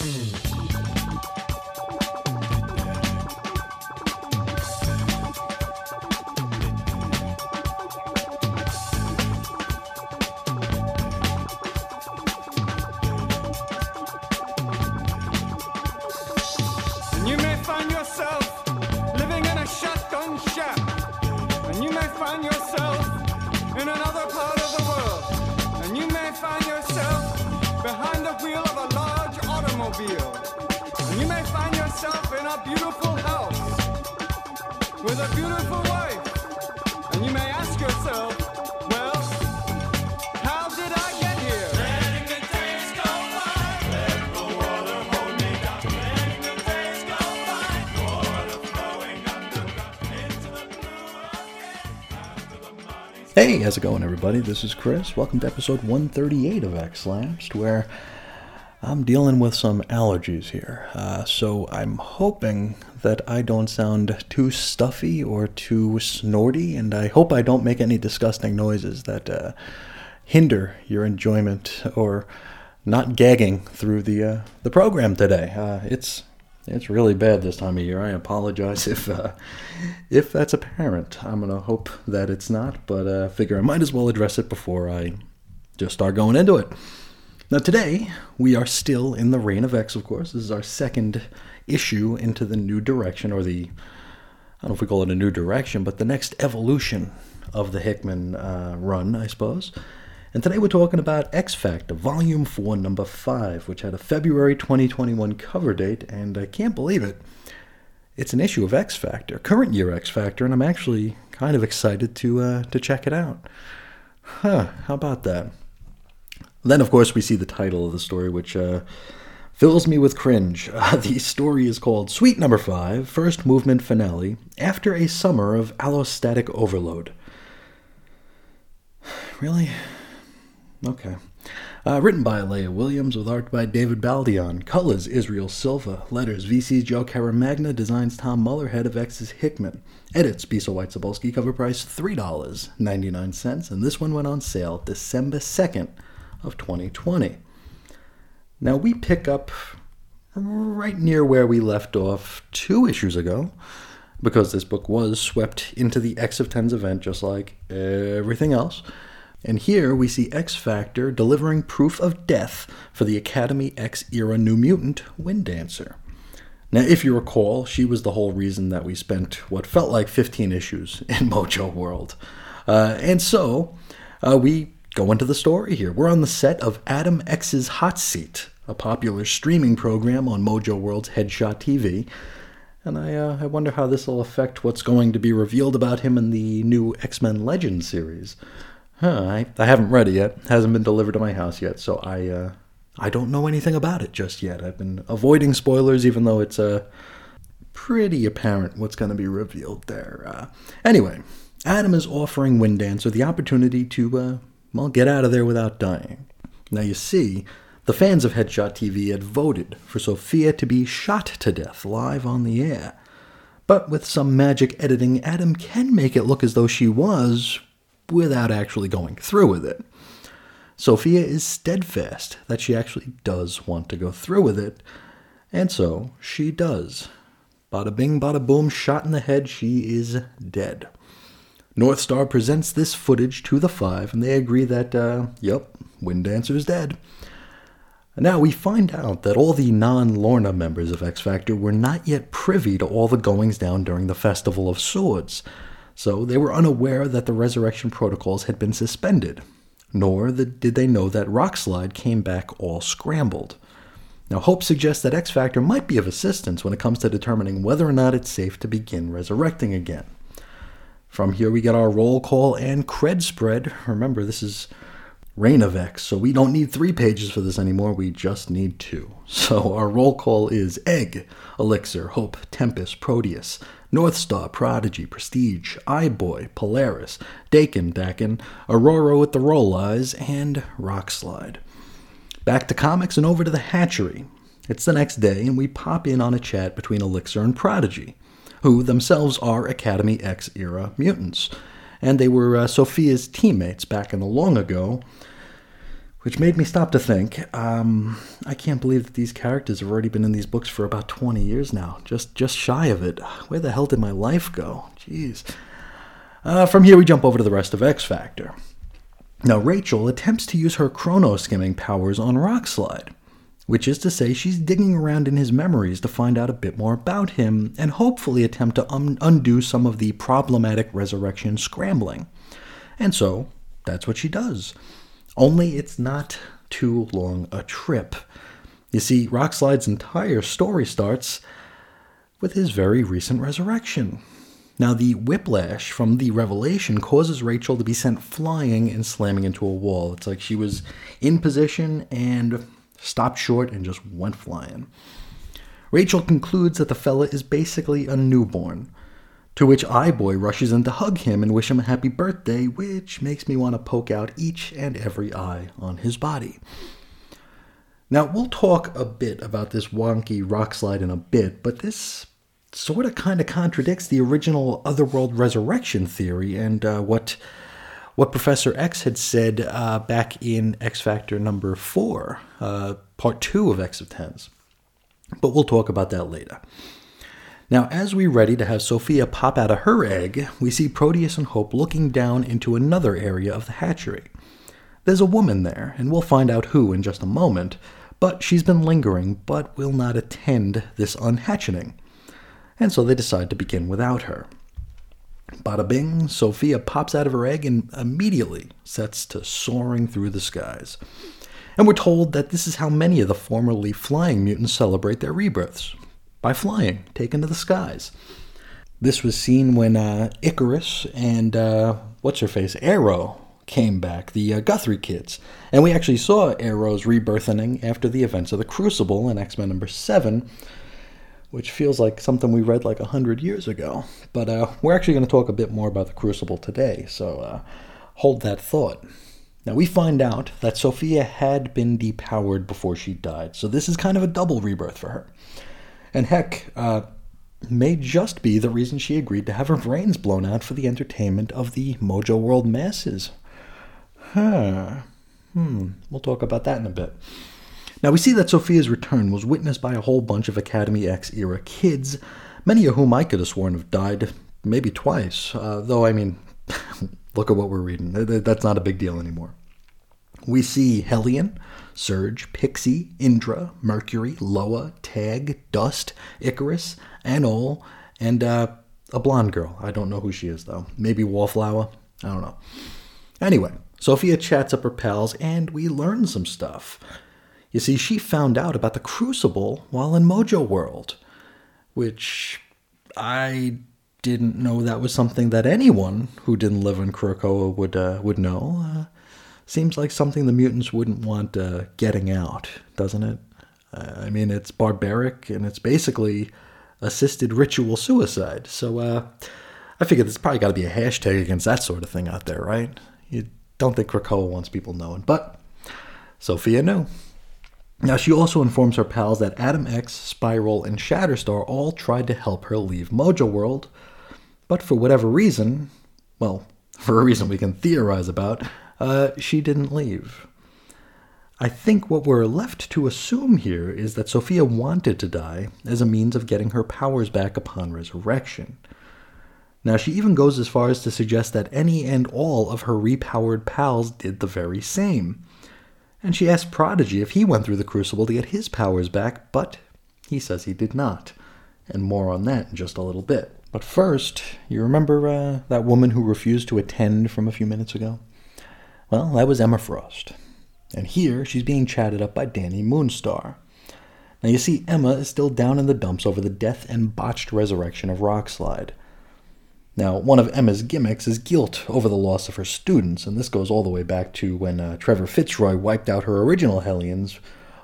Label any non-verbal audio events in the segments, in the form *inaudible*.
Mm-hmm. How's it going, everybody? This is Chris. Welcome to episode 138 of X Lapsed, where I'm dealing with some allergies here. Uh, so I'm hoping that I don't sound too stuffy or too snorty, and I hope I don't make any disgusting noises that uh, hinder your enjoyment or not gagging through the uh, the program today. Uh, it's it's really bad this time of year. I apologize *laughs* if uh, if that's apparent. I'm gonna hope that it's not, but uh, figure I might as well address it before I just start going into it. Now today we are still in the reign of X, of course. This is our second issue into the new direction, or the I don't know if we call it a new direction, but the next evolution of the Hickman uh, run, I suppose. And today we're talking about X Factor, Volume 4, Number 5, which had a February 2021 cover date, and I can't believe it. It's an issue of X Factor, current year X Factor, and I'm actually kind of excited to uh, to check it out. Huh, how about that? Then, of course, we see the title of the story, which uh, fills me with cringe. *laughs* Uh, the story is called Suite Number 5, First Movement Finale, After a Summer of Allostatic Overload. *sighs* Really? Okay. Uh, written by Leah Williams with art by David Baldeón. Colors Israel Silva. Letters VC's Joe Caramagna. Designs Tom Muller. Head of X's Hickman. Edits Bisa White Sobolski. Cover price $3.99. And this one went on sale December 2nd of 2020. Now we pick up right near where we left off two issues ago, because this book was swept into the X of Tens event just like everything else. And here we see X Factor delivering proof of death for the Academy X era New Mutant Wind Dancer. Now, if you recall, she was the whole reason that we spent what felt like 15 issues *laughs* in Mojo World. Uh, and so, uh, we go into the story here. We're on the set of Adam X's Hot Seat, a popular streaming program on Mojo World's Headshot TV. And I, uh, I wonder how this will affect what's going to be revealed about him in the new X Men Legends series. Huh, I, I haven't read it yet. hasn't been delivered to my house yet, so I uh, I don't know anything about it just yet. I've been avoiding spoilers, even though it's uh, pretty apparent what's going to be revealed there. Uh, anyway, Adam is offering Wind Dancer the opportunity to uh, well get out of there without dying. Now you see, the fans of Headshot TV had voted for Sophia to be shot to death live on the air. But with some magic editing, Adam can make it look as though she was without actually going through with it. Sophia is steadfast that she actually does want to go through with it, and so she does. Bada bing, bada boom, shot in the head, she is dead. North Star presents this footage to the five, and they agree that, uh, yep, Wind Dancer is dead. Now we find out that all the non Lorna members of X Factor were not yet privy to all the goings down during the Festival of Swords, so they were unaware that the resurrection protocols had been suspended, nor did they know that Rockslide came back all scrambled. Now, Hope suggests that X Factor might be of assistance when it comes to determining whether or not it's safe to begin resurrecting again. From here, we get our roll call and cred spread. Remember, this is Reign of X, so we don't need three pages for this anymore, we just need two. *laughs* So our roll call is Egg, Elixir, Hope, Tempest, Proteus, North Star, Prodigy, Prestige, Eyeboy, Polaris, Daken, Daken, Aurora with the Roll Eyes, and Rockslide. Back to comics and over to the hatchery. It's the next day, and we pop in on a chat between Elixir and Prodigy, who themselves are Academy X era mutants. And they were uh, Sophia's teammates back in the long ago which made me stop to think. Um, I can't believe that these characters have already been in these books for about 20 years now, just just shy of it. Where the hell did my life go? Jeez. Uh, from here, we jump over to the rest of X Factor. Now, Rachel attempts to use her chrono skimming powers on Rockslide, which is to say, she's digging around in his memories to find out a bit more about him and hopefully attempt to un- undo some of the problematic resurrection scrambling. And so, that's what she does. Only it's not too long a trip. You see, Rockslide's entire story starts with his very recent resurrection. Now, the whiplash from the revelation causes Rachel to be sent flying and slamming into a wall. It's like she was in position and stopped short and just went flying. Rachel concludes that the fella is basically a newborn, to which Eye-Boy rushes in to hug him and wish him a happy birthday, which makes me want to poke out each and every eye on his body. Now, we'll talk a bit about this wonky Rockslide in a bit, but this sort of kind of contradicts the original Otherworld resurrection theory and uh, what what Professor X had said uh, back in X Factor number four, uh, part two of X of Tens. But we'll talk about that later. Now, as we're ready to have Sophia pop out of her egg, we see Proteus and Hope looking down into another area of the hatchery. There's a woman there, and we'll find out who in just a moment, but she's been lingering but will not attend this unhatching, and so they decide to begin without her. Bada bing, Sophia pops out of her egg and immediately sets to soaring through the skies. And we're told that this is how many of the formerly flying mutants celebrate their rebirths by flying, taken to the skies. This was seen when uh, Icarus and uh, what's her face, Arrow, came back, the uh, Guthrie kids. And we actually saw Arrow's rebirthing after the events of the Crucible in X Men number 7, which feels like something we read like a hundred years ago. But uh, we're actually going to talk a bit more about the Crucible today, so uh, hold that thought. Now, we find out that Sophia had been depowered before she died, so this is kind of a double rebirth for her. And heck, uh, may just be the reason she agreed to have her brains blown out for the entertainment of the Mojo World masses. Huh. Hmm, we'll talk about that in a bit. Now, we see that Sophia's return was witnessed by a whole bunch of Academy X era kids, many of whom I could have sworn have died maybe twice, uh, though, I mean, *laughs* look at what we're reading. That's not a big deal anymore. We see Hellion, Surge, Pixie, Indra, Mercury, Loa, Tag, Dust, Icarus, Anole, and uh, a blonde girl. I don't know who she is, though. Maybe Wallflower? I don't know. Anyway, Sophia chats up her pals, and we learn some stuff. You see, she found out about the Crucible while in Mojo World, which I didn't know that was something that anyone who didn't live in Krakoa would uh, would know. Uh, seems like something the mutants wouldn't want uh, getting out, doesn't it? Uh, I mean, it's barbaric and it's basically assisted ritual suicide. So uh, I figure there's probably got to be a hashtag against that sort of thing out there, right? You don't think Krakoa wants people knowing, but Sophia knew. Now, she also informs her pals that Adam X, Spiral, and Shatterstar all tried to help her leave Mojo World, but for whatever reason, well, *laughs* for a reason we can theorize about, uh, she didn't leave. I think what we're left to assume here is that Sophia wanted to die as a means of getting her powers back upon resurrection. Now, she even goes as far as to suggest that any and all of her repowered pals did the very same and she asked Prodigy if he went through the crucible to get his powers back, but he says he did not. And more on that in just a little bit. But first, you remember uh, that woman who refused to attend from a few minutes ago? Well, that was Emma Frost. And here she's being chatted up by Danny Moonstar. Now you see, Emma is still down in the dumps over the death and botched resurrection of Rockslide. Now, one of Emma's gimmicks is guilt over the loss of her students, and this goes all the way back to when uh, Trevor Fitzroy wiped out her original Hellions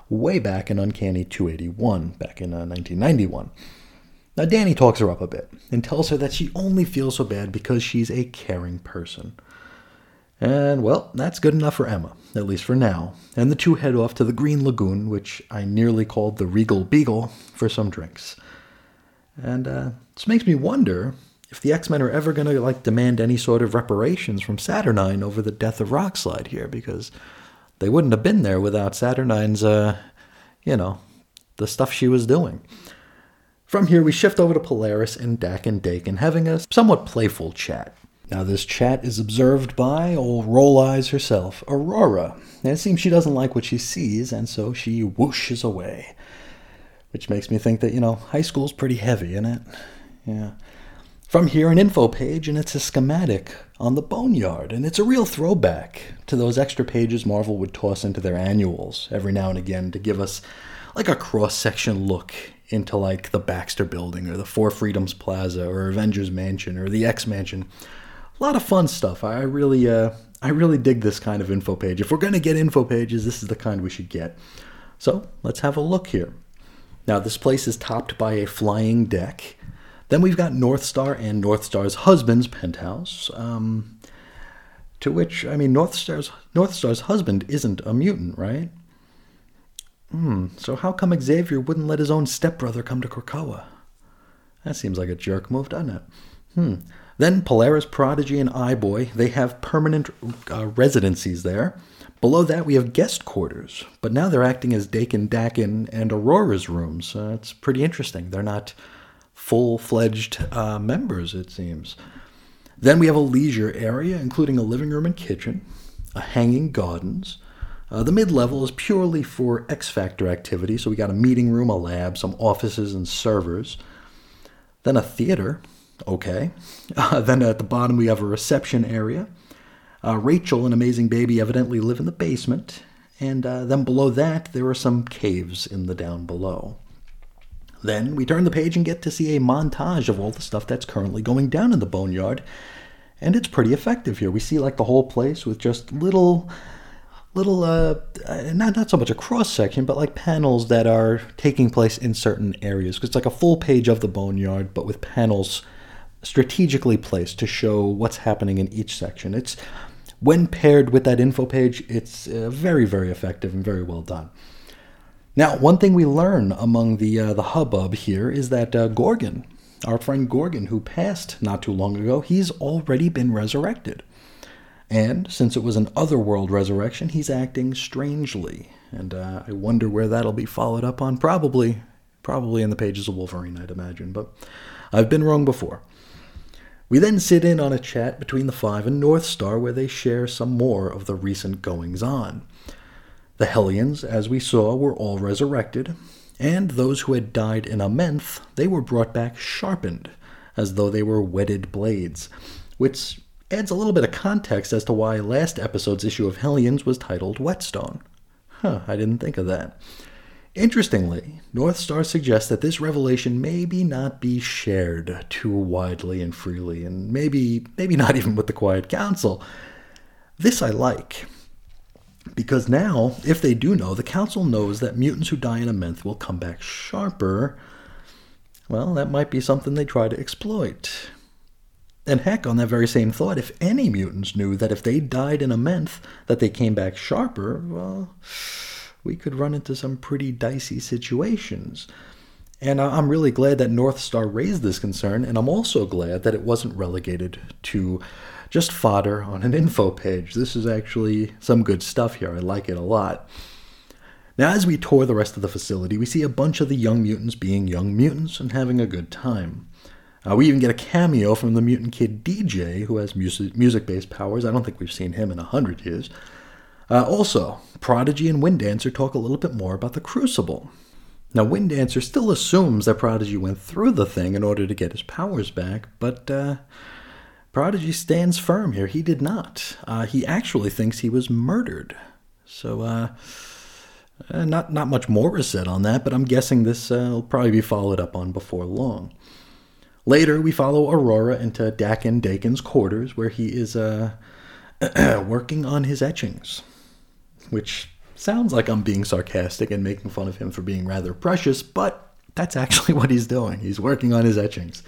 way back in Uncanny 281, back in uh, 1991. Now, Danny talks her up a bit and tells her that she only feels so bad because she's a caring person. And, well, that's good enough for Emma, at least for now. And the two head off to the Green Lagoon, which I nearly called the Regal Beagle, for some drinks. And uh, this makes me wonder if the X Men are ever going to like demand any sort of reparations from Saturnine over the death of Rockslide here, because they wouldn't have been there without Saturnine's, uh, you know, the stuff she was doing. From here, we shift over to Polaris and Dak and Daken having a somewhat playful chat. Now, this chat is observed by old Roll Eyes herself, Aurora, and it seems she doesn't like what she sees, and so she whooshes away. Which makes me think that, you know, high school's pretty heavy, isn't it? Yeah. From here, an info page, and it's a schematic on the Boneyard, and it's a real throwback to those extra pages Marvel would toss into their annuals every now and again to give us like a cross section look into like the Baxter Building or the Four Freedoms Plaza or Avengers Mansion or the X Mansion a lot of fun stuff. I really, uh, I really dig this kind of info page. If we're going to get info pages, this is the kind we should get. So let's have a look here. Now, this place is topped by a flying deck. Then we've got Northstar and Northstar's husband's penthouse. Um, to which, I mean, Northstar's Northstar's husband isn't a mutant, right? Hmm. So how come Xavier wouldn't let his own stepbrother come to Krakoa? That seems like a jerk move, doesn't it? Hmm. Then Polaris Prodigy and Eye-Boy, they have permanent uh, residencies there. Below that, we have guest quarters, but now they're acting as Daken, Daken, and Aurora's rooms. Uh, it's pretty interesting. They're not full fledged uh, members, it seems. Then we have a leisure area, including a living room and kitchen, a hanging gardens. Uh, the mid level is purely for X Factor activity, so we got a meeting room, a lab, some offices, and servers. Then a theater, Okay. Uh, then at the bottom, we have a reception area. Uh, Rachel and Amazing Baby evidently live in the basement. And uh, then below that, there are some caves in the down below. Then we turn the page and get to see a montage of all the stuff that's currently going down in the boneyard. And it's pretty effective here. We see like the whole place with just little little uh, uh not not so much a cross section but like panels that are taking place in certain areas because it's like a full page of the boneyard but with panels strategically placed to show what's happening in each section. It's when paired with that info page, it's uh, very, very effective and very well done. Now, one thing we learn among the uh, the hubbub here is that uh, Gorgon, our friend Gorgon, who passed not too long ago, he's already been resurrected. And since it was an otherworld resurrection, he's acting strangely. And uh, I wonder where that'll be followed up on. Probably, probably in the pages of Wolverine, I'd imagine. But I've been wrong before. We then sit in on a chat between the Five and North Star where they share some more of the recent goings on. The Hellions, as we saw, were all resurrected, and those who had died in Amenth, they were brought back sharpened, as though they were whetted blades, which adds a little bit of context as to why last episode's issue of Hellions was titled Whetstone. Huh, I didn't think of that. Interestingly, North Star suggests that this revelation maybe not be shared too widely and freely, and maybe maybe not even with the Quiet Council. This I like. Because now, if they do know, the Council knows that mutants who die in Amenth will come back sharper. Well, that might be something they try to exploit. And heck, on that very same thought, if any mutants knew that if they died in Amenth, that they came back sharper, well, we could run into some pretty dicey situations. And I'm really glad that North Star raised this concern, and I'm also glad that it wasn't relegated to just fodder on an *laughs* info page. This is actually some good stuff here. I like it a lot. Now, as we tour the rest of the facility, we see a bunch of the young mutants being young mutants and having a good time. Uh, we even get a cameo from the mutant kid DJ, who has music based powers. I don't think we've seen him in a hundred years. Uh, also, Prodigy and Windancer talk a little bit more about the Crucible. Now, Windancer still assumes that Prodigy went through the thing in order to get his powers back, but uh, Prodigy stands firm here. He did not. Uh, he actually thinks he was murdered. So, uh, uh not not much more is said on that, but I'm guessing this uh, will probably be followed up on before long. Later, we follow Aurora into Daken Daken's quarters, where he is uh, *clears throat* working on his etchings which sounds like I'm being sarcastic and making fun of him for being rather precious, but that's actually *laughs* what he's doing. He's working on his etchings.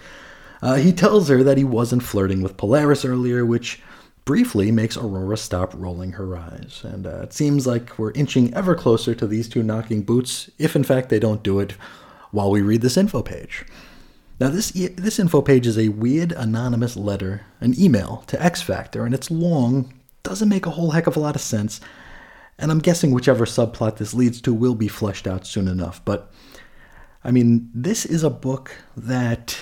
Uh, he tells her that he wasn't flirting with Polaris earlier, which briefly makes Aurora stop rolling her eyes. And uh, it seems like we're inching ever closer to these two knocking boots, if in fact they don't do it while we read this info page. Now, this, this info page is a weird anonymous letter, an email to X Factor, and it's long, doesn't make a whole heck of a lot of sense, And I'm guessing whichever subplot this leads to will be fleshed out soon enough. But I mean, this is a book that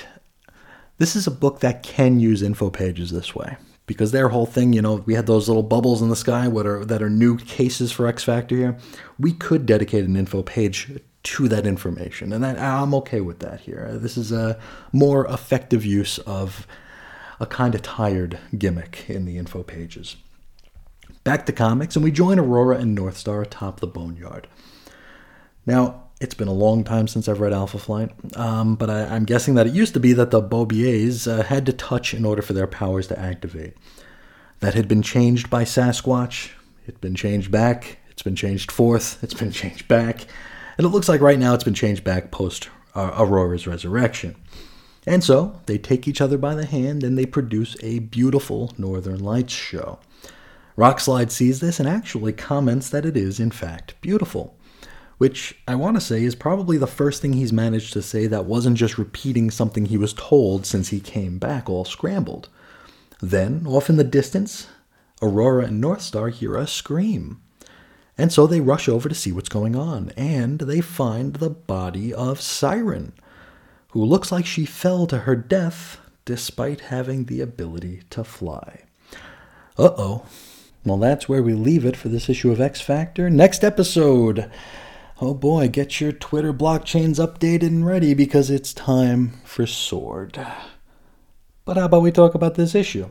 this is a book that can use info pages this way because their whole thing, you know, we had those little bubbles in the sky what are, that are new cases for X Factor here. We could dedicate an info page to that information, and that, I'm okay with that here. This is a more effective use of a kind of tired gimmick in the info pages. Back to comics, and we join Aurora and Northstar atop the Boneyard. Now, it's been a long time since I've read Alpha Flight, um, but I, am guessing that it used to be that the Beaubiers uh, had to touch in order for their powers to activate. That had been changed by Sasquatch. It's been changed back. It's been changed forth. It's been changed back. And it looks like right now it's been changed back post uh, Aurora's resurrection. And so they take each other by the hand and they produce a beautiful Northern Lights show. Rockslide sees this and actually comments that it is, in fact, beautiful which I want to say is probably the first thing he's managed to say that wasn't just repeating something he was told since he came back all scrambled. Then, off in the distance, Aurora and Northstar hear a scream. And so they rush over to see what's going on, and they find the body of Siren, who looks like she fell to her death despite having the ability to fly. Uh oh. Well, that's where we leave it for this issue of X Factor. Next episode oh boy, get your Twitter blockchains updated and ready because it's time for Sword. But how about we talk about this issue?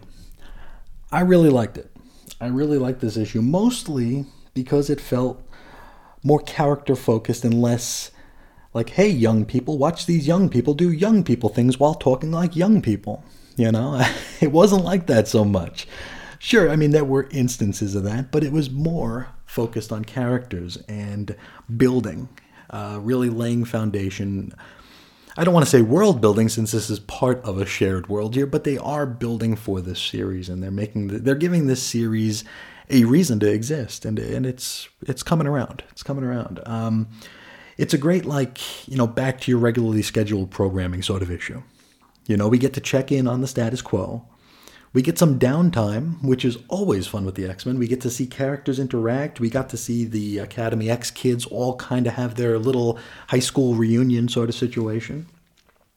I really liked it. I really liked this issue, mostly because it felt more character focused and less like, hey, young people, watch these young people do young people things while talking like young people. You know, *laughs* it wasn't like that so much. Sure, I mean, there were instances of that, but it was more focused on characters and building, uh, really laying foundation. I don't want to say world building since this is part of a shared world here, but they are building for this series and they're making the, they're giving this series a reason to exist and and it's it's coming around. It's coming around. Um, it's a great like you know back to your regularly scheduled programming sort of issue. You know, we get to check in on the status quo. We get some downtime, which is always fun with the X Men. We get to see characters interact. We got to see the Academy X kids all kind of have their little high school reunion sort of situation.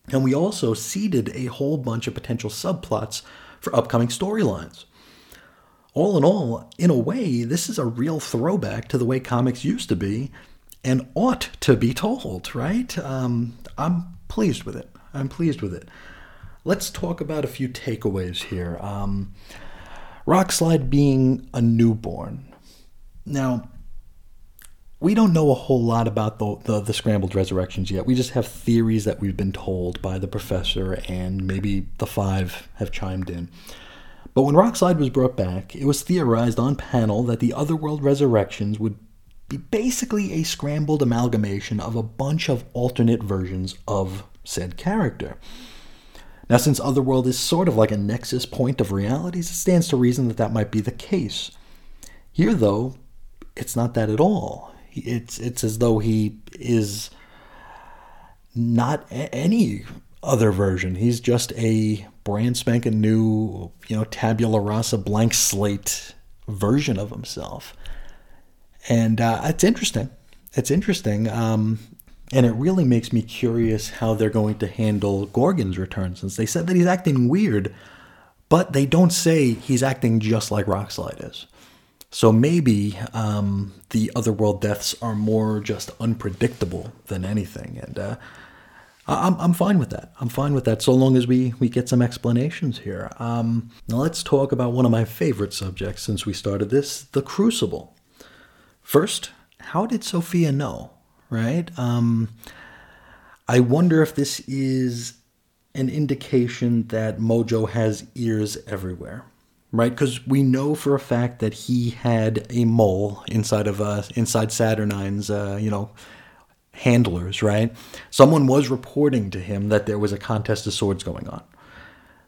And we also seeded a whole bunch of potential subplots for upcoming storylines. All in all, in a way, this is a real throwback to the way comics used to be and ought to be told, right? Um, I'm pleased with it. I'm pleased with it let's talk about a few takeaways here. Um, Rockslide being a newborn. Now, we don't know a whole lot about the, the, the, scrambled resurrections yet. We just have theories that we've been told by the professor, and maybe the five have chimed in. But when Rockslide was brought back, it was theorized on panel that the Otherworld resurrections would be basically a scrambled amalgamation of a bunch of alternate versions of said character. Now, since Otherworld is sort of like a nexus point of realities, it stands to reason that that might be the case. Here, though, it's not that at all. It's it's as though he is not any other version. He's just a brand spanking new, you know, tabula rasa, blank slate version of himself. And uh, it's interesting. It's interesting. Um, and it really makes me curious how they're going to handle Gorgon's return, since they said that he's acting weird, but they don't say he's acting just like Rockslide is. So maybe um, the otherworld deaths are more just unpredictable than anything, and uh, I'm I'm fine with that. I'm fine with that, so long as we we get some explanations here. Um, now let's talk about one of my favorite subjects since we started this: the Crucible. First, how did Sophia know? Right? Um, I wonder if this is an indication that Mojo has ears everywhere, right? Because we know for a fact that he had a mole inside of uh, inside Saturnine's, uh, you know, handlers, right? Someone was reporting to him that there was a contest of swords going on.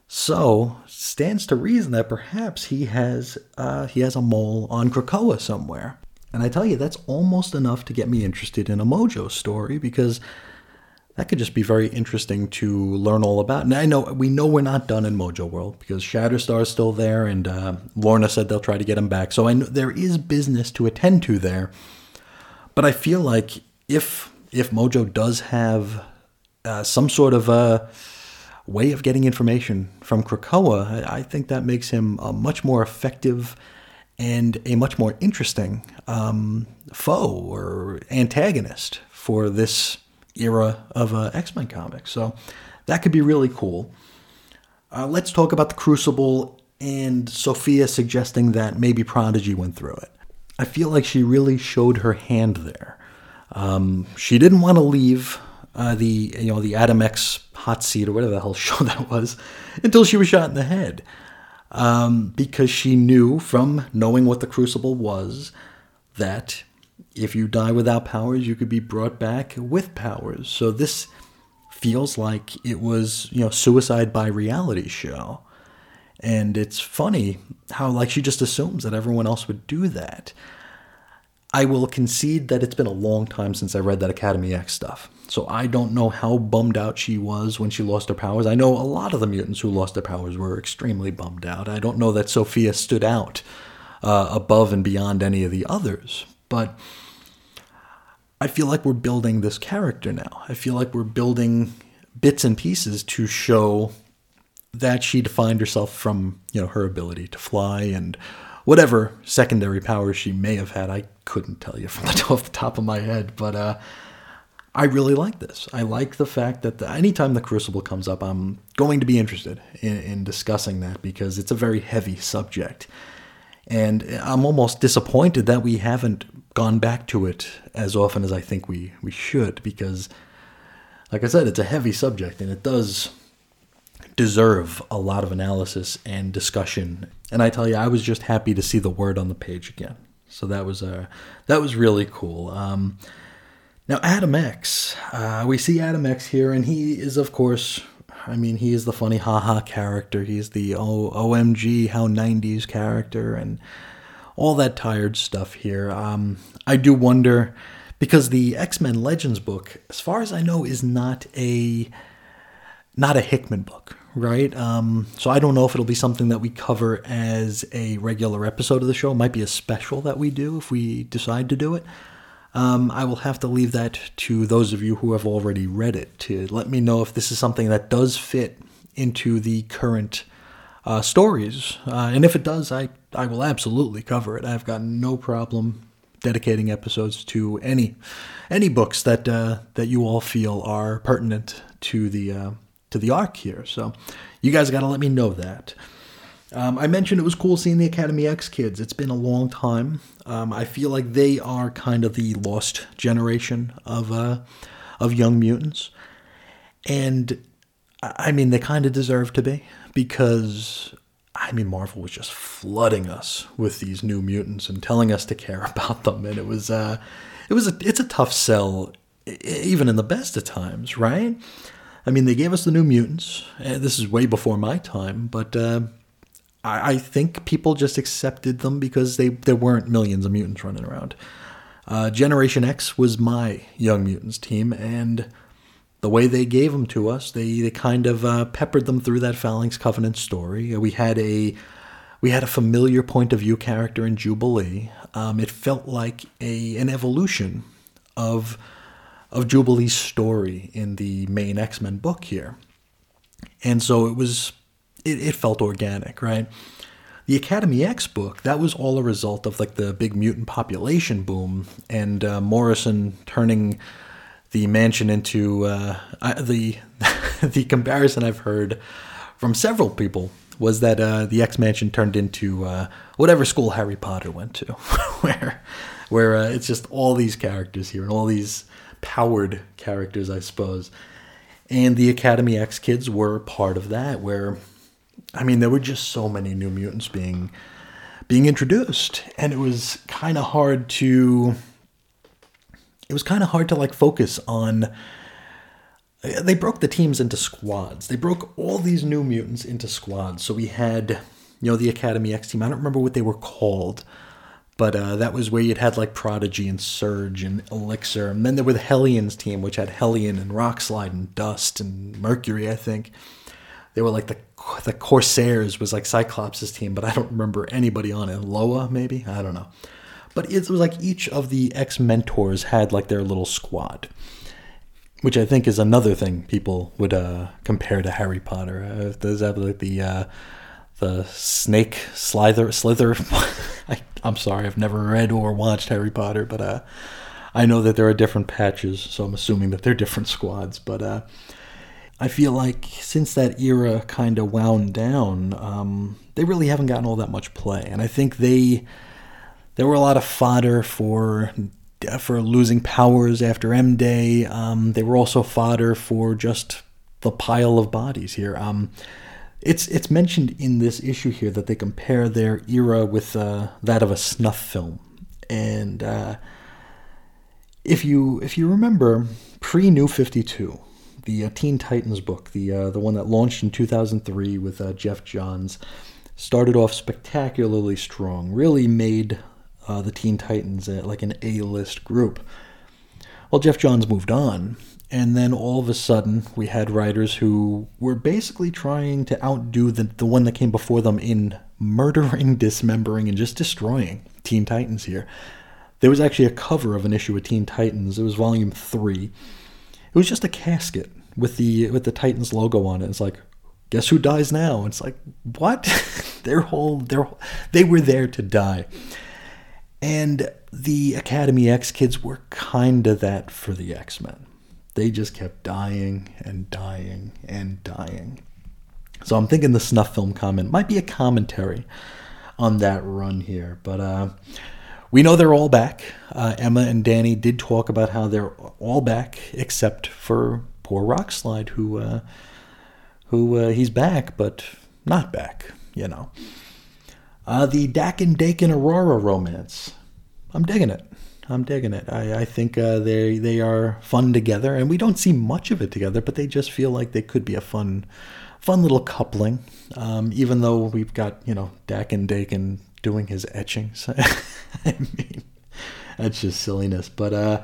So stands to reason that perhaps he has uh, he has a mole on Krakoa somewhere. And I tell you, that's almost enough to get me interested in a Mojo story because that could just be very interesting to learn all about. And I know we know we're not done in Mojo World because Shatterstar is still there, and uh, Lorna said they'll try to get him back. So I know there is business to attend to there. But I feel like if if Mojo does have uh, some sort of a way of getting information from Krakoa, I, I think that makes him a much more effective and a much more interesting um, foe or antagonist for this era of uh, X Men comics. So that could be really cool. Uh, let's talk about the Crucible and Sophia suggesting that maybe Prodigy went through it. I feel like she really showed her hand there. Um, she didn't want to leave uh, the you know the Adam X hot seat or whatever the hell *laughs* show that was until she was shot in the head, um, because she knew from knowing what the Crucible was that if you die without powers, you could be brought back with powers. So this feels like it was, you know, suicide by reality show. And it's funny how like she just assumes that everyone else would do that. I will concede that it's been a long time since I read that Academy X stuff. So I don't know how bummed out she was when she lost her powers. I know a lot of the mutants who lost their powers were extremely bummed out. I don't know that Sophia stood out uh, above and beyond any of the others. But I feel like we're building this character now. I feel like we're building bits and pieces to show that she defined herself from, you know, her ability to fly and whatever secondary powers she may have had. I couldn't tell you from the *laughs* top of my head, but uh, I really like this. I like the fact that the, anytime the Crucible comes up, I'm going to be interested in, in discussing that because it's a very heavy subject. And I'm almost disappointed that we haven't gone back to it as often as I think we, we should because, like I said, it's a heavy subject and it does deserve a lot of analysis and discussion. And I tell you, I was just happy to see the word on the page again. So that was uh, that was really cool. Um, now Adam X, uh, we see Adam X here, and he is of course, I mean, he is the funny haha character. He's the oh, OMG how 90s character, and all that tired stuff here. Um, I do wonder because the X Men Legends book, as far as I know, is not a not a Hickman book, right? Um, so I don't know if it'll be something that we cover as a regular episode of the show. It might be a special that we do if we decide to do it. Um, I will have to leave that to those of you who have already read it to let me know if this is something that does fit into the current uh, stories. Uh, and if it does, I, I will absolutely cover it. I've got no problem dedicating episodes to any any books that uh, that you all feel are pertinent to the uh, to the arc here. So you guys got to let me know that. Um, I mentioned it was cool seeing the Academy X kids. It's been a long time. Um, I feel like they are kind of the lost generation of uh, of young mutants, and I mean they kind of deserve to be because I mean Marvel was just flooding us with these new mutants and telling us to care *laughs* about them, and it was uh, it was a it's a tough sell even in the best of times, right? I mean, they gave us the New Mutants. Uh, this is way before my time, but uh, I, I, think people just accepted them because they there weren't millions of mutants running around. Uh, Generation X was my Young Mutants team, and the way they gave them to us, they they kind of uh, peppered them through that Phalanx Covenant story. We had a we had a familiar point of view character in Jubilee. Um, it felt like a an evolution of of Jubilee's story in the main X Men book here. And so it was, it, it, felt organic, right? The Academy X book, that was all a result of like the big mutant population boom and uh, Morrison turning the mansion into uh, the *laughs* the comparison I've heard from several people was that uh, the X Mansion turned into uh, whatever school Harry Potter went to, *laughs* where where uh, it's just all these characters here and all these powered characters, I suppose. And the Academy X kids were part of that, where, I mean, there were just so many new mutants being being introduced, and it was kind of hard to. It was kind of hard to like focus on. They broke the teams into squads. They broke all these new mutants into squads. So we had, you know, the Academy X team. I don't remember what they were called, But uh, that was where you'd had like Prodigy and Surge and Elixir. And then there were the Hellions team, which had Hellion and Rockslide and Dust and Mercury, I think. They were like the the Corsairs was like Cyclops' team, but I don't remember anybody on it. Loa, maybe? I don't know. But it was like each of the ex mentors had like their little squad, which I think is another thing people would uh, compare to Harry Potter. Uh, does have like the uh, the snake slither slither. *laughs* I, I'm sorry, I've never read or watched Harry Potter, but uh, I know that there are different patches, so I'm assuming that they're different squads. But uh, I feel like since that era kind of wound down, um, they really haven't gotten all that much play, and I think they there were a lot of fodder for for losing powers after M Day. Um, they were also fodder for just the pile of bodies here. Um, it's it's mentioned in this issue here that they compare their era with uh, that of a snuff film, and uh, if you if you remember pre New Fifty Two, the uh, Teen Titans book, the uh, the one that launched in two thousand three with uh, Geoff Johns, started off spectacularly strong. Really made uh, the Teen Titans like an A list group. Well, Geoff Johns moved on, and then all of a sudden, we had writers who were basically trying to outdo the, the one that came before them in murdering, *laughs* dismembering, and just destroying Teen Titans here. There was actually a cover of an issue of Teen Titans. It was volume three. It was just a casket with the with the Titans logo on it. It's like, guess who dies now? It's like, what? *laughs* their whole their they were there to die. And the Academy X kids were kind of that for the X Men they just kept dying and dying and dying. So I'm thinking the snuff film comment might be a commentary on that run here. But uh, we know they're all back. Uh, Emma and Danny did talk about how they're all back except for poor Rockslide, who uh, who uh, he's back but not back. You know. Uh, the Dak and Daken Aurora romance. I'm digging it. I'm digging it. I, I think uh, they they are fun together, and we don't see much of it together, but they just feel like they could be a fun, fun little coupling. Um, even though we've got you know Dak and Daken doing his etchings, *laughs* I mean that's just silliness. But uh,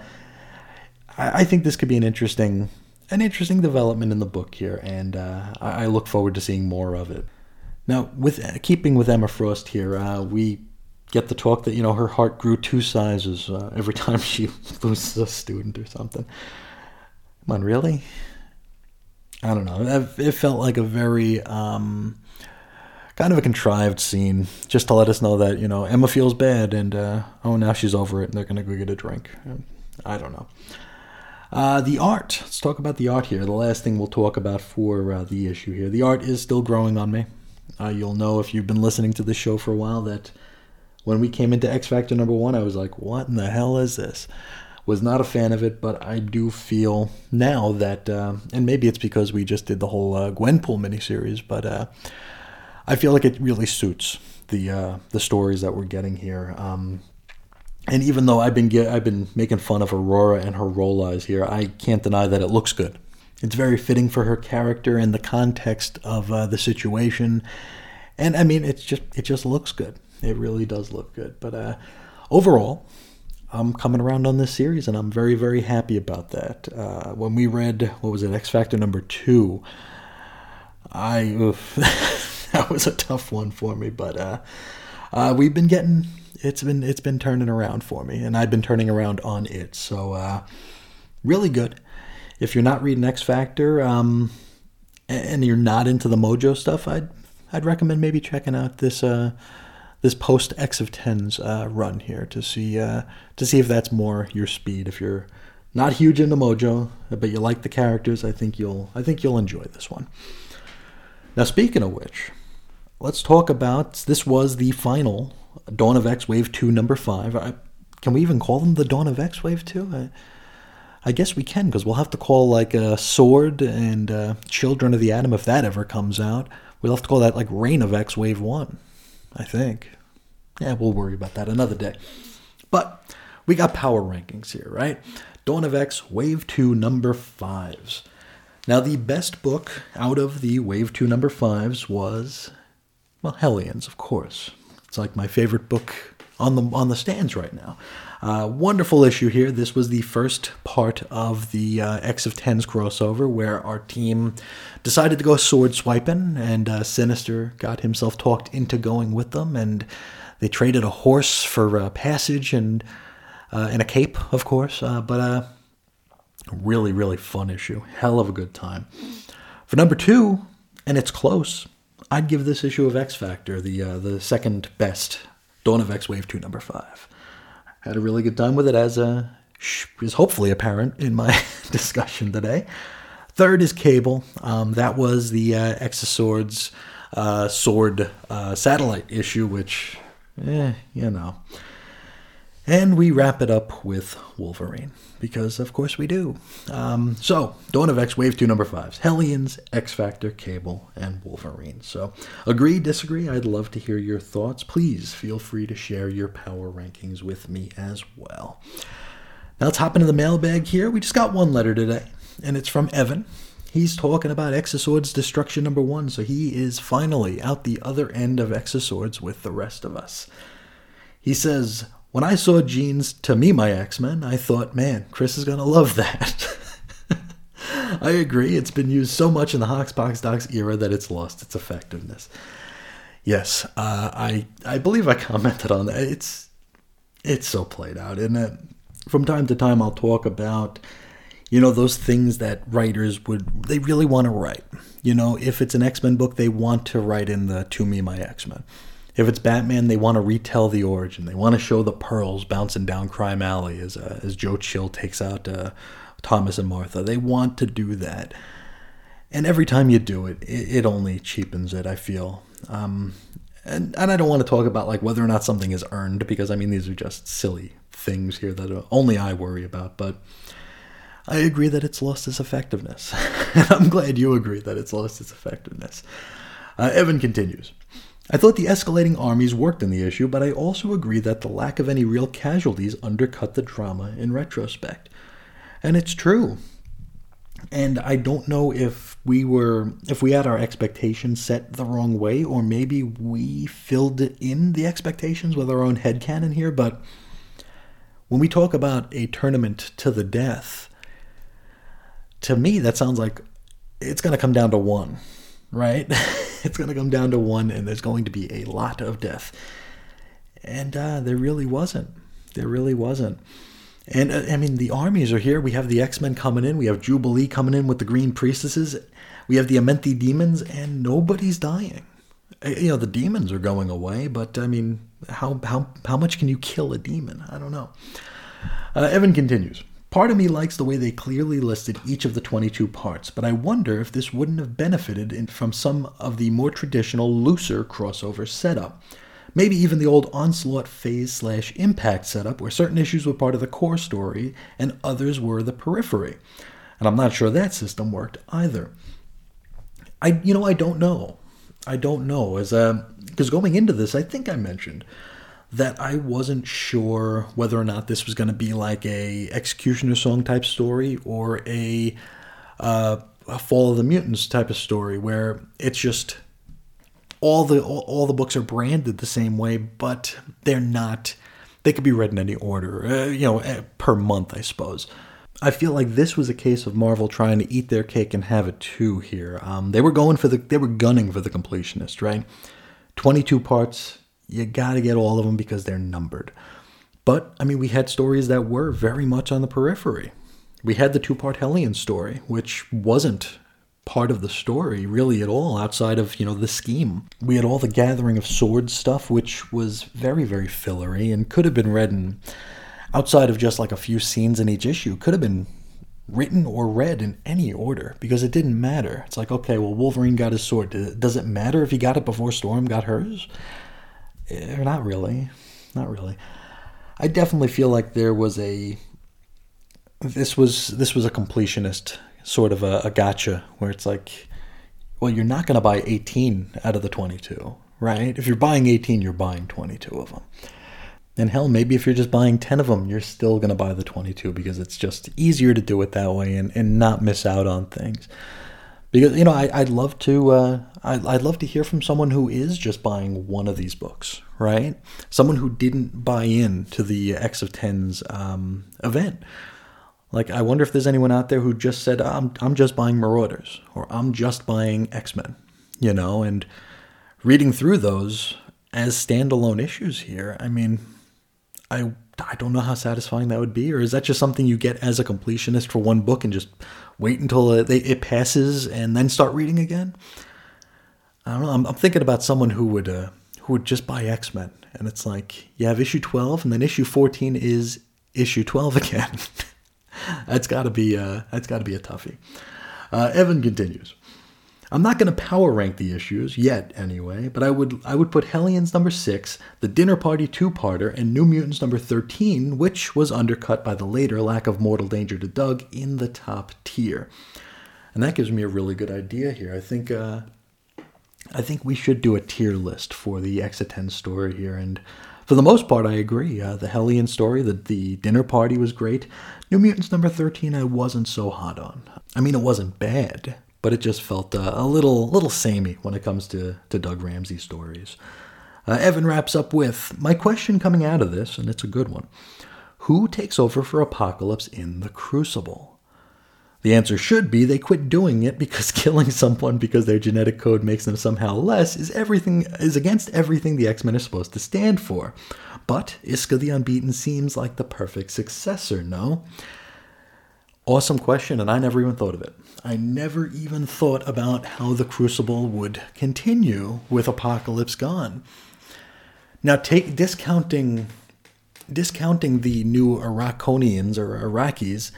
I, I, think this could be an interesting an interesting development in the book here, and uh, I, I, look forward to seeing more of it. Now, with uh, keeping with Emma Frost here, uh, we get the talk that you know her heart grew two sizes uh, every *laughs* time she loses a student or something. Come on, really? I don't know. It felt like a very um, kind of a contrived scene, just to let us know that you know Emma feels bad, and uh, oh now she's over it, and they're gonna go get a drink. I don't know. Uh, the art. Let's talk about the art here. The last thing we'll talk about for uh, the issue here. The art is still growing on me. Uh, you'll know if you've been listening to the show for a while that when we came into X Factor number one, I was like, what in the hell is this? Was not a fan of it, but I do feel now that, uh, and maybe it's because we just did the whole uh, Gwenpool miniseries, but I feel like it really suits the uh, the stories that we're getting here. Um, and even though I've been get, I've been making fun of Aurora and her roll eyes here, I can't deny that it looks good. It's very fitting for her character and the context of uh, the situation, and I mean, it's just it just looks good. It really does look good. But uh, overall, I'm coming around on this series, and I'm very, very happy about that. Uh, when we read, what was it, X Factor number two, I *laughs* *laughs* that was a tough one for me. But uh, uh, we've been getting it's been it's been turning around for me, and I've been turning around on it. So uh, really good. If you're not reading X Factor, um, and you're not into the Mojo stuff, I'd I'd recommend maybe checking out this uh, this post X of tens uh, run here to see uh, to see if that's more your speed. If you're not huge into Mojo, but you like the characters, I think you'll I think you'll enjoy this one. Now, speaking of which, let's talk about this. Was the final Dawn of X Wave Two number five? I, can we even call them the Dawn of X Wave Two? I, I guess we can because we'll have to call like uh, Sword and uh, Children of the Atom if that ever comes out. We'll have to call that like Reign of X Wave One. I think. Yeah, we'll worry about that another day. But we got power rankings here, right? Dawn of X, Wave 2, number 5s. Now, the best book out of the Wave 2, number 5s was, well, Hellions, of course. It's like my favorite book on the on the stands right now. Uh, wonderful issue here. This was the first part of the uh, X of Tens crossover where our team decided to go sword swiping, and uh, Sinister got himself talked into going with them, and they traded a horse for uh, passage and uh, and a cape, of course. Uh, but really, really fun issue. Hell of a good time. For number two, and it's close. I'd give this issue of X Factor the uh, the second best Dawn of X Wave Two number five. Had a really good time with it, as uh, is hopefully apparent in my *laughs* discussion today. Third is Cable. Um, that was the uh, X of Swords uh, sword uh, satellite issue, which, eh, you know. And we wrap it up with Wolverine, because of course we do. Um, so, Dawn of X, Wave 2, number 5. Hellions, X Factor, Cable, and Wolverine. So, agree, disagree? I'd love to hear your thoughts. Please feel free to share your power rankings with me as well. Now, let's hop into the mailbag here. We just got one letter today, and it's from Evan. He's talking about X of Swords Destruction number one, so he is finally out the other end of X of Swords with the rest of us. He says, when I saw Jean's To Me My X Men, I thought, man, Chris is going to love that. *laughs* I agree. It's been used so much in the Hoxpox Docs era that it's lost its effectiveness. Yes, uh, I I believe I commented on that. It's it's so played out, isn't it? From time to time, I'll talk about you know those things that writers would they really want to write. You know, if it's an X Men book, they want to write in the To Me My X Men. If it's Batman, they want to retell the origin. They want to show the pearls bouncing down Crime Alley as uh, as Joe Chill takes out uh, Thomas and Martha. They want to do that, and every time you do it, it, it only cheapens it. I feel. Um, and, and I don't want to talk about like whether or not something is earned because I mean these are just silly things here that only I worry about. But I agree that it's lost its effectiveness, *laughs* and I'm glad you agree that it's lost its effectiveness. Uh, Evan continues. I thought the escalating armies worked in the issue, but I also agree that the lack of any real casualties undercut the drama in retrospect. And it's true. And I don't know if we were if we had our expectations set the wrong way, or maybe we filled in the expectations with our own headcanon here, but when we talk about a tournament to the death, to me that sounds like it's gonna come down to one, right? *laughs* it's going to come down to one, and there's going to be a lot of death. And uh, there really wasn't. There really wasn't. And uh, I mean, the armies are here. We have the X Men coming in. We have Jubilee coming in with the Green Priestesses. We have the Amenth demons, and nobody's dying. Uh, you know, the demons are going away, but I mean, how how how much can you kill a demon? I don't know. Uh, Evan continues. Part of me likes the way they clearly listed each of the 22 parts, but I wonder if this wouldn't have benefited in, from some of the more traditional, looser crossover setup. Maybe even the old Onslaught phase slash impact setup, where certain issues were part of the core story and others were the periphery. And I'm not sure that system worked either. I, you know, I don't know. I don't know. As uh, because going into this, I think I mentioned that I wasn't sure whether or not this was going to be like a X-Cutioner Song type story or a, uh, a Fall of the Mutants type of story where it's just all the all, all, the books are branded the same way, but they're not. They could be read in any order, uh, you know, uh, per month, I suppose. I feel like this was a case of Marvel trying to eat their cake and have it too. Here, um, they were going for the, they were gunning for the completionist, right? Twenty-two parts, you got to get all of them because they're numbered. But, I mean, we had stories that were very much on the periphery. We had the two part Hellion story, which wasn't part of the story really at all outside of, you know, the scheme. We had all the Gathering of Swords stuff, which was very, very fillery and could have been read in, outside of just like a few scenes in each issue, could have been written or read in any order because it didn't matter. It's like, okay, well, Wolverine got his sword. Does it matter if he got it before Storm got hers? Eh, not really. Not really. I definitely feel like there was a this was this was a completionist sort of a, a gotcha where it's like well you're not going to buy 18 out of the 22 right if you're buying 18 you're buying 22 of them and hell maybe if you're just buying 10 of them you're still going to buy the 22 because it's just easier to do it that way and, and not miss out on things because you know I, would love to uh, I'd, I'd love to hear from someone who is just buying one of these books right? Someone who didn't buy in to the x of tens um, event. Like i wonder if there's anyone out there who just said i'm, I'm just buying marauders or i'm just buying x-men you know? And reading through those as standalone issues here i mean i I don't know how satisfying that would be, or is that just something you get as a completionist for one book and just wait until it, it passes and then start reading again? I don't know. I'm, I'm thinking about someone who would uh, who would just buy X Men, and it's like you have issue 12, and then issue 14 is issue 12 again. *laughs* that's got to be uh, that's got to be a toughie. Uh, Evan continues. I'm not going to power rank the issues yet, anyway, but I would I would put Hellions number six, the Dinner Party two-parter, and New Mutants number thirteen, which was undercut by the later lack of Mortal Danger to Doug, in the top tier, and that gives me a really good idea here. I think uh, I think we should do a tier list for the X Ten story here, and for the most part, I agree. Uh, the Hellion story, the the Dinner Party was great. New Mutants number thirteen, I wasn't so hot on. I mean, it wasn't bad but it just felt uh, a little little samey when it comes to, to Doug Ramsey stories. Uh, Evan wraps up with My question coming out of this, and it's a good one Who takes over for Apocalypse in the Crucible? The answer should be they quit doing it because *laughs* killing someone because their genetic code makes them somehow less is everything is against everything the X-Men are supposed to stand for. But Isca the Unbeaten seems like the perfect successor, no? Awesome question, and I never even thought of it. I never even thought about how the Crucible would continue with Apocalypse gone. Now, take discounting discounting the new Iraqonians or Arakkii.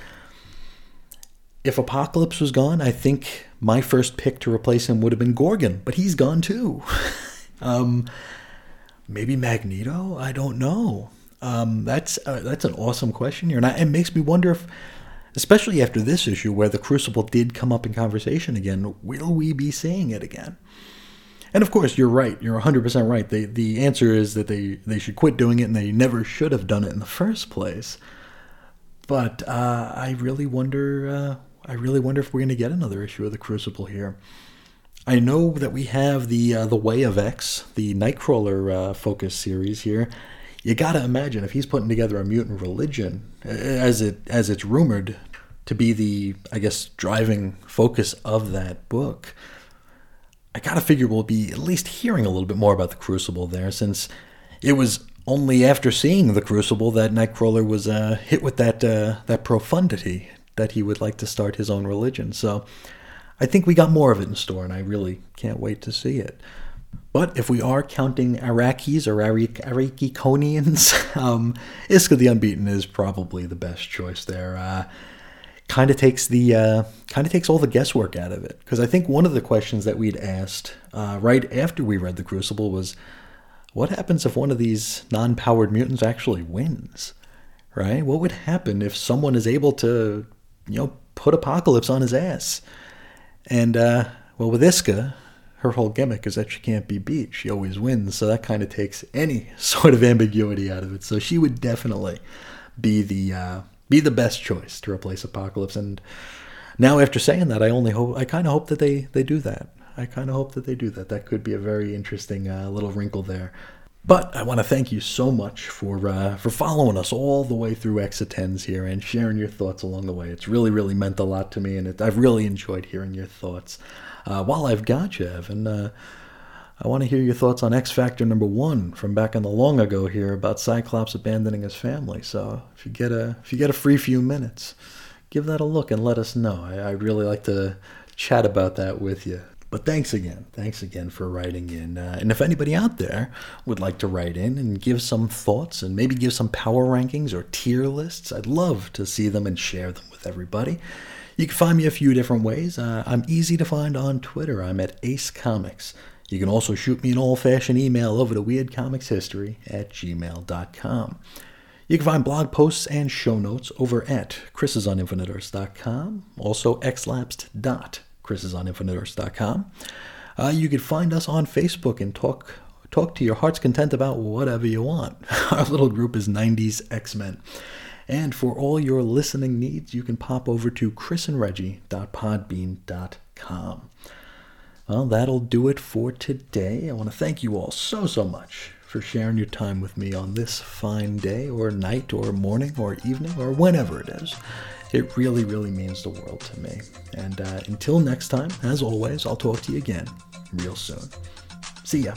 If Apocalypse was gone, I think my first pick to replace him would have been Gorgon, but he's gone too. *laughs* um, maybe Magneto? I don't know. Um, that's uh, that's an awesome question here, and I, it makes me wonder if especially after this issue where the Crucible did come up in conversation again. Will we be seeing it again? And of course, you're right. You're 100% right. They, the answer is that they, they should quit doing it and they never should have done it in the first place. But uh, I really wonder. Uh, I really wonder if we're going to get another issue of the Crucible here. I know that we have the uh, the Way of X, the Nightcrawler uh, focus series here, you got to imagine if he's putting together a mutant religion, as it as it's rumored to be the I guess driving focus of that book. I gotta figure we'll be at least hearing a little bit more about the Crucible there, since it was only after seeing the Crucible that Nightcrawler was uh, hit with that uh, that profundity that he would like to start his own religion. So I think we got more of it in store, and I really can't wait to see it. But if we are counting Arakkii or Iraqiconians, *laughs* um, Isca the Unbeaten is probably the best choice there. Uh, kind of takes the uh, kind of takes all the guesswork out of it because I think one of the questions that we'd asked uh, right after we read the Crucible was, what happens if one of these non-powered mutants actually wins? Right? What would happen if someone is able to, you know, put Apocalypse on his ass? And uh, well, with Isca, her whole gimmick is that she can't be beat. She always wins. So that kind of takes any *laughs* sort of ambiguity out of it. So she would definitely be the uh, be the best choice to replace Apocalypse. And now after saying that, I only hope I kind of hope that they they do that. I kind of hope that they do that. That could be a very interesting uh, little wrinkle there. But I want to thank you so much for uh, for following us all the way through X of Tens here and sharing your thoughts along the way. It's really, really meant a lot to me, and it, I've really enjoyed hearing your thoughts. Uh, while I've got you, Evan, uh, I want to hear your thoughts on X Factor number one from back in the long ago here about Cyclops abandoning his family. So if you get a if you get a free few minutes, give that a look and let us know. I, I really like to chat about that with you. But thanks again. Thanks again for writing in. Uh, and if anybody out there would like to write in and give some thoughts and maybe give some power rankings or tier lists, I'd love to see them and share them with everybody. You can find me a few different ways. Uh, I'm easy to find on Twitter. I'm at Ace Comics. You can also shoot me an old fashioned email over to weirdcomicshistory at gmail.com. You can find blog posts and show notes over at chrisisoninfiniteearths.com, also xlapsed.chrisisoninfiniteearths.com. Uh, you can find us on Facebook and talk talk to your heart's content about whatever you want. *laughs* Our little group is 90s X-Men. And for all your listening needs, you can pop over to chrisandreggie.podbean.com. Well, that'll do it for today. I want to thank you all so, so much for sharing your time with me on this fine day, or night, or morning, or evening, or whenever it is. It really, really means the world to me. And uh, until next time, as always, I'll talk to you again real soon. See ya.